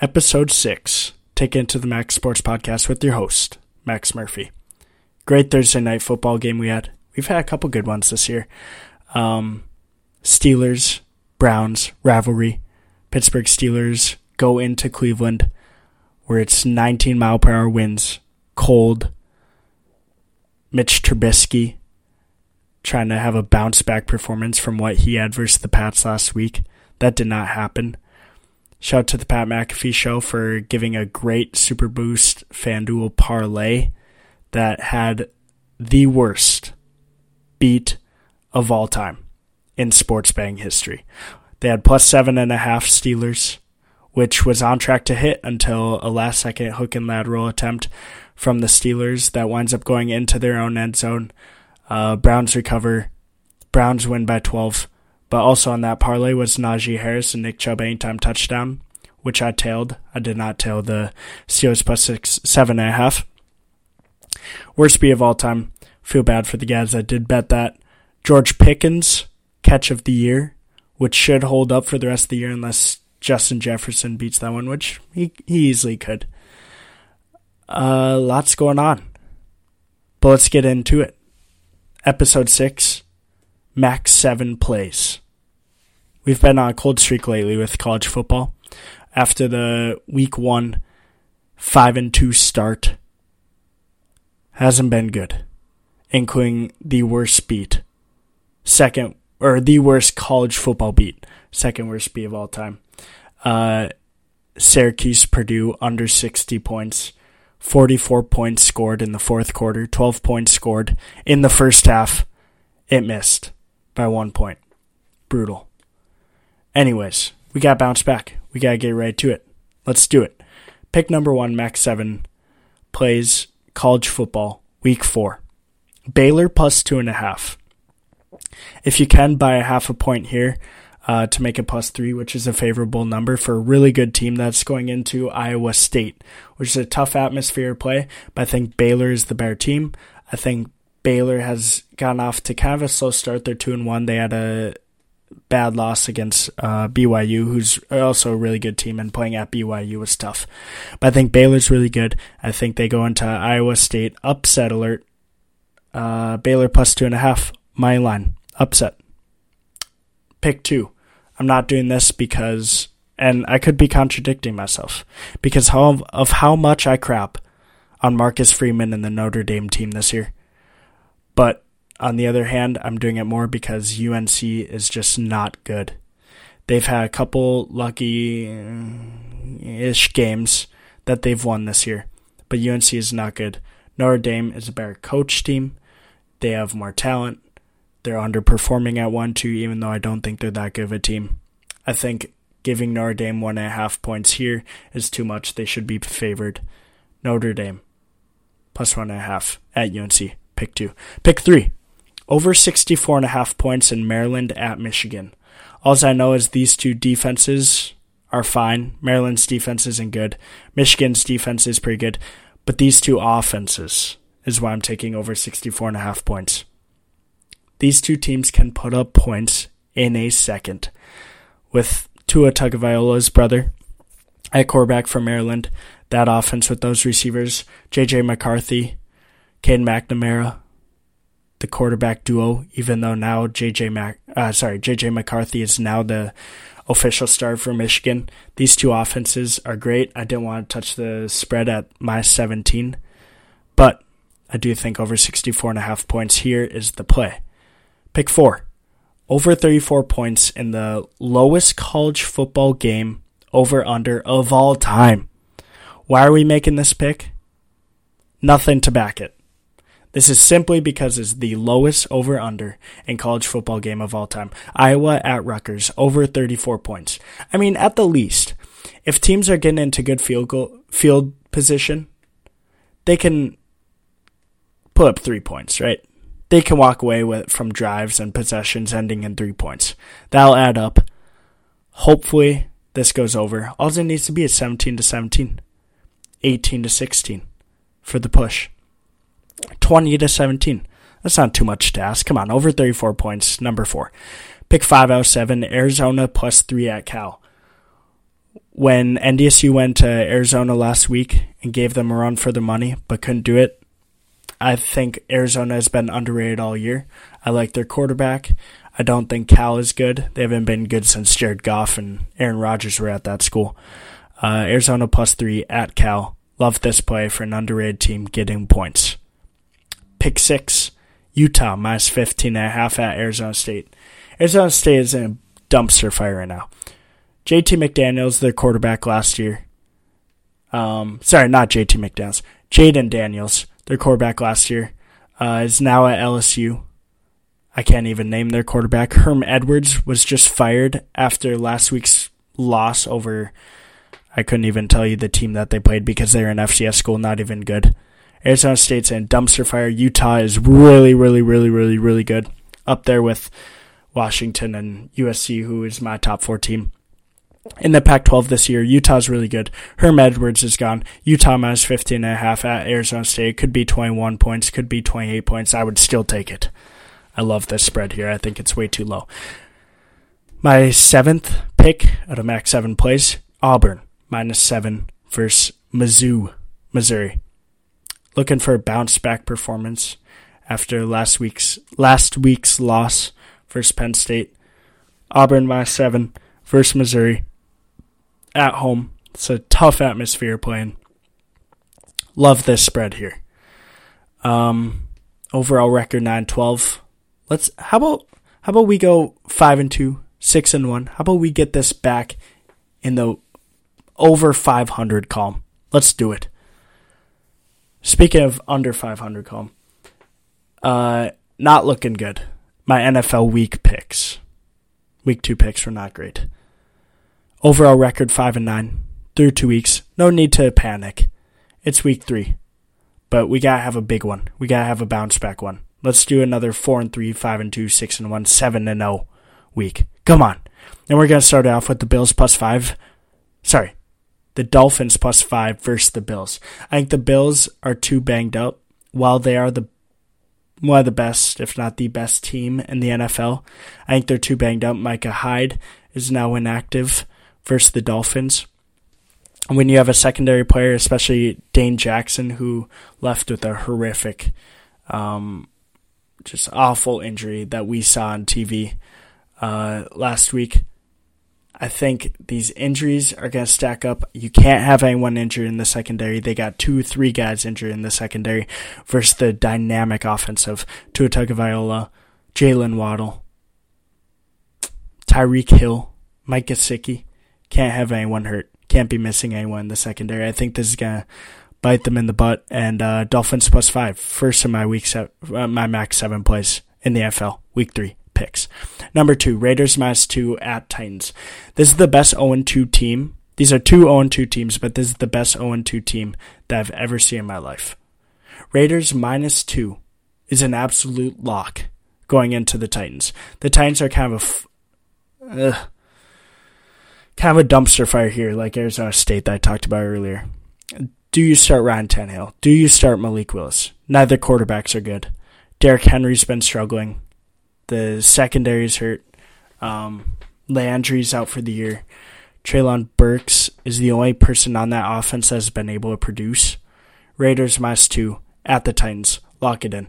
episode six, Take It to the Max Sports Podcast with your host, Max Murphy. Great Thursday night football game we had. We've had a couple good ones this year. Um, Steelers, Browns, rivalry. Pittsburgh Steelers go into Cleveland where it's 19 mile per hour winds, cold. Mitch Trubisky trying to have a bounce back performance from what he had versus the Pats last week. That did not happen. Shout out to the Pat McAfee show for giving a great Super Boost FanDuel parlay that had the worst beat of all time in sports betting history. They had plus seven and a half Steelers, which was on track to hit until a last second hook and lateral attempt from the Steelers that winds up going into their own end zone. Uh, Browns recover. Browns win by 12. But also on that parlay was Najee Harris and Nick Chubb anytime touchdown, which I tailed. I did not tail the Steelers plus six, seven and a half. Worst beat of all time. Feel bad for the guys that did bet that. George Pickens, catch of the year, which should hold up for the rest of the year unless Justin Jefferson beats that one, which he, he easily could. Uh, lots going on. But let's get into it. Episode 6 Max 7 plays. We've been on a cold streak lately with college football. After the week 1 5 and 2 start, hasn't been good, including the worst beat. Second, or the worst college football beat. Second worst beat of all time. Uh, Syracuse Purdue under 60 points. 44 points scored in the fourth quarter, 12 points scored in the first half. It missed by one point. Brutal. Anyways, we got to bounce back. We got to get right to it. Let's do it. Pick number one, Max 7, plays college football, week four. Baylor plus two and a half. If you can buy a half a point here uh, to make it plus three, which is a favorable number for a really good team that's going into Iowa State, which is a tough atmosphere play, but I think Baylor is the better team. I think Baylor has gotten off to kind of a slow start. They're two and one. They had a bad loss against uh, BYU, who's also a really good team, and playing at BYU was tough. But I think Baylor's really good. I think they go into Iowa State upset alert. Uh, Baylor plus two and a half. My line upset. Pick two. I'm not doing this because, and I could be contradicting myself because of how much I crap on Marcus Freeman and the Notre Dame team this year. But on the other hand, I'm doing it more because UNC is just not good. They've had a couple lucky ish games that they've won this year, but UNC is not good. Notre Dame is a better coach team. They have more talent. They're underperforming at 1 2, even though I don't think they're that good of a team. I think giving Notre Dame one and a half points here is too much. They should be favored. Notre Dame plus one and a half at UNC. Pick two. Pick three. Over 64 and a half points in Maryland at Michigan. All I know is these two defenses are fine. Maryland's defense isn't good. Michigan's defense is pretty good. But these two offenses is why I'm taking over 64 and a half points. These two teams can put up points in a second. With Tua Tagovailoa's brother at quarterback from Maryland, that offense with those receivers, J.J. McCarthy, Cade McNamara, the quarterback duo, even though now JJ Mac, uh, sorry, JJ McCarthy is now the official star for Michigan. These two offenses are great. I didn't want to touch the spread at my 17, but I do think over 64 and a half points here is the play. Pick four. Over 34 points in the lowest college football game over under of all time. Why are we making this pick? Nothing to back it. This is simply because it's the lowest over under in college football game of all time. Iowa at Rutgers, over 34 points. I mean, at the least, if teams are getting into good field goal, field position, they can put up three points, right? They can walk away with from drives and possessions ending in three points. That'll add up. Hopefully, this goes over. All it needs to be is 17 to 17, 18 to 16 for the push. 20 to 17. That's not too much to ask. Come on, over 34 points, number four. Pick 5 out 7, Arizona plus 3 at Cal. when NDSU went to Arizona last week and gave them a run for their money, but couldn't do it, I think Arizona has been underrated all year. I like their quarterback. I don't think Cal is good. They haven't been good since Jared Goff and Aaron Rodgers were at that school. Uh, Arizona plus three at Cal. Love this play for an underrated team getting points. Pick six, Utah minus 15 and a half at Arizona State. Arizona State is in a dumpster fire right now. JT McDaniels, their quarterback last year. Um, sorry, not JT McDaniels. Jayden Daniels, their quarterback last year, uh, is now at LSU. I can't even name their quarterback. Herm Edwards was just fired after last week's loss over. I couldn't even tell you the team that they played because they're an FCS school, not even good. Arizona State's in dumpster fire. Utah is really, really, really, really, really good. Up there with Washington and USC, who is my top four team. In the Pac 12 this year, Utah's really good. Herm Edwards is gone. Utah minus 15 and a half at Arizona State. Could be 21 points, could be 28 points. I would still take it. I love this spread here. I think it's way too low. My seventh pick out of Max 7 plays Auburn minus 7 versus Mizzou, Missouri. Looking for a bounce back performance after last week's last week's loss versus Penn State. Auburn 7 versus Missouri at home. It's a tough atmosphere playing. Love this spread here. Um, overall record 9-12. Let's how about how about we go 5 and 2, 6 and 1. How about we get this back in the over 500 column. Let's do it. Speaking of under 500 column, uh, not looking good. My NFL week picks. Week 2 picks were not great. Overall record 5 and 9 through 2 weeks. No need to panic. It's week 3. But we got to have a big one. We got to have a bounce back one. Let's do another 4 and 3, 5 and 2, 6 and 1, 7 and 0 week. Come on. And we're to start off with the Bills plus 5. Sorry. The Dolphins plus 5 versus the Bills. I think the Bills are too banged up while they are the one of the best, if not the best team in the NFL. I think they're too banged up. Micah Hyde is now inactive versus the Dolphins. When you have a secondary player, especially Dane Jackson, who left with a horrific, um, just awful injury that we saw on TV uh, last week. I think these injuries are going to stack up. You can't have anyone injured in the secondary. They got two, three guys injured in the secondary versus the dynamic offensive Tua Tagovailoa, Jaylen Waddle, Tyreek Hill, Mike Gesicki. Can't have anyone hurt. Can't be missing anyone in the secondary. I think this is gonna bite them in the butt. And uh, Dolphins plus five, first of my week se- uh, my max seven plays in the NFL, week three picks. Number two, Raiders minus two at Titans. This is the best 0 2 team. These are two 0 2 teams, but this is the best 0 2 team that I've ever seen in my life. Raiders minus two is an absolute lock going into the Titans. The Titans are kind of a f- kind of a dumpster fire here, like Arizona State that I talked about earlier. Do you start Ryan Tannehill? Do you start Malik Willis? Neither quarterbacks are good. Derrick Henry's been struggling. The secondary's hurt. Um, Landry's out for the year. Treylon Burks is the only person on that offense that's been able to produce. Raiders minus two at the Titans. Lock it in.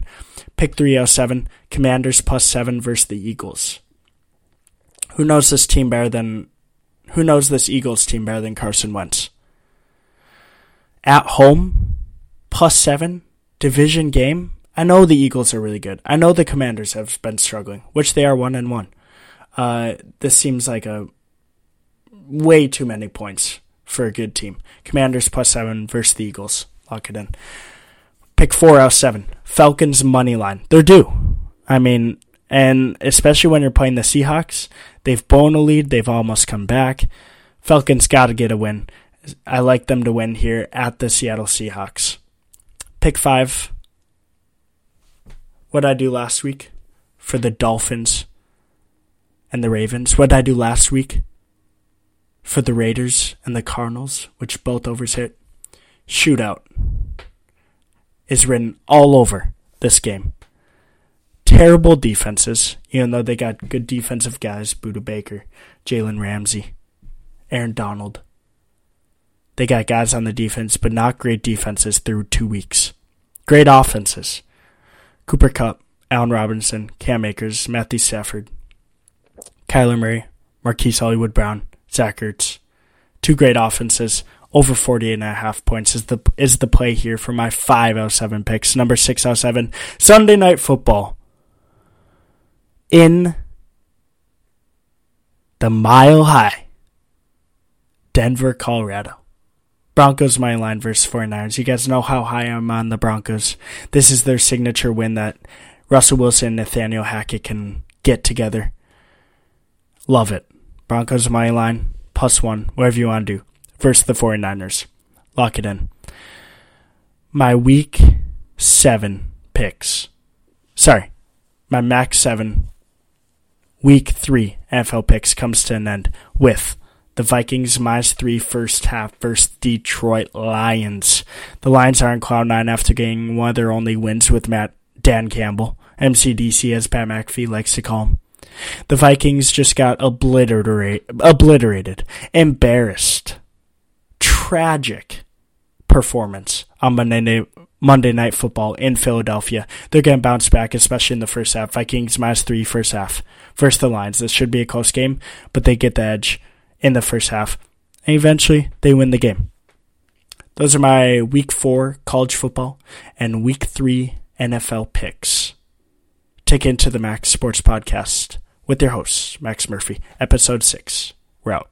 Pick 307. Commanders plus seven versus the Eagles. Who knows this team better than who knows this Eagles team better than Carson Wentz? At home, plus seven, division game. I know the Eagles are really good. I know the Commanders have been struggling, which they are one and one. Uh, this seems like a way too many points for a good team. Commanders plus seven versus the Eagles. Lock it in. Pick four out seven. Falcons money line. They're due. I mean, and especially when you're playing the Seahawks, they've blown a lead. They've almost come back. Falcons got to get a win. I like them to win here at the Seattle Seahawks. Pick five. What did I do last week for the Dolphins and the Ravens? What did I do last week for the Raiders and the Cardinals, which both overs hit? Shootout is written all over this game. Terrible defenses, even though they got good defensive guys Budda Baker, Jalen Ramsey, Aaron Donald, They got guys on the defense, but not great defenses through two weeks. Great offenses. Cooper Kupp, Allen Robinson, Cam Akers, Matthew Stafford, Kyler Murray, Marquise Hollywood Brown, Zach Ertz. Two great offenses. Over 48 and a half points is the is the play here for my 5 out of 7 picks. Number 6 out of 7. Sunday night football. In the mile high Denver, Colorado. Broncos money line versus 49ers. You guys know how high I'm on the Broncos. This is their signature win that Russell Wilson and Nathaniel Hackett can get together. Love it. Broncos money line, plus one, whatever you want to do, versus the 49ers. Lock it in. My week seven picks. Sorry, my max seven week three NFL picks comes to an end with the Vikings minus three first half versus Detroit Lions. The Lions are in cloud nine after getting one of their only wins with Matt Dan Campbell, MCDC as Pat McAfee likes to call him. The Vikings just got obliterated, obliterated, embarrassed, tragic performance on Monday night, Monday Night Football in Philadelphia. They're going to bounce back, especially in the first half. Vikings minus three first half versus the Lions. This should be a close game, but they get the edge in the first half. And eventually, they win the game. Those are my week four college football and week three NFL picks. Take It to the Max Sports Podcast with your host, Max Murphy, episode six. We're out.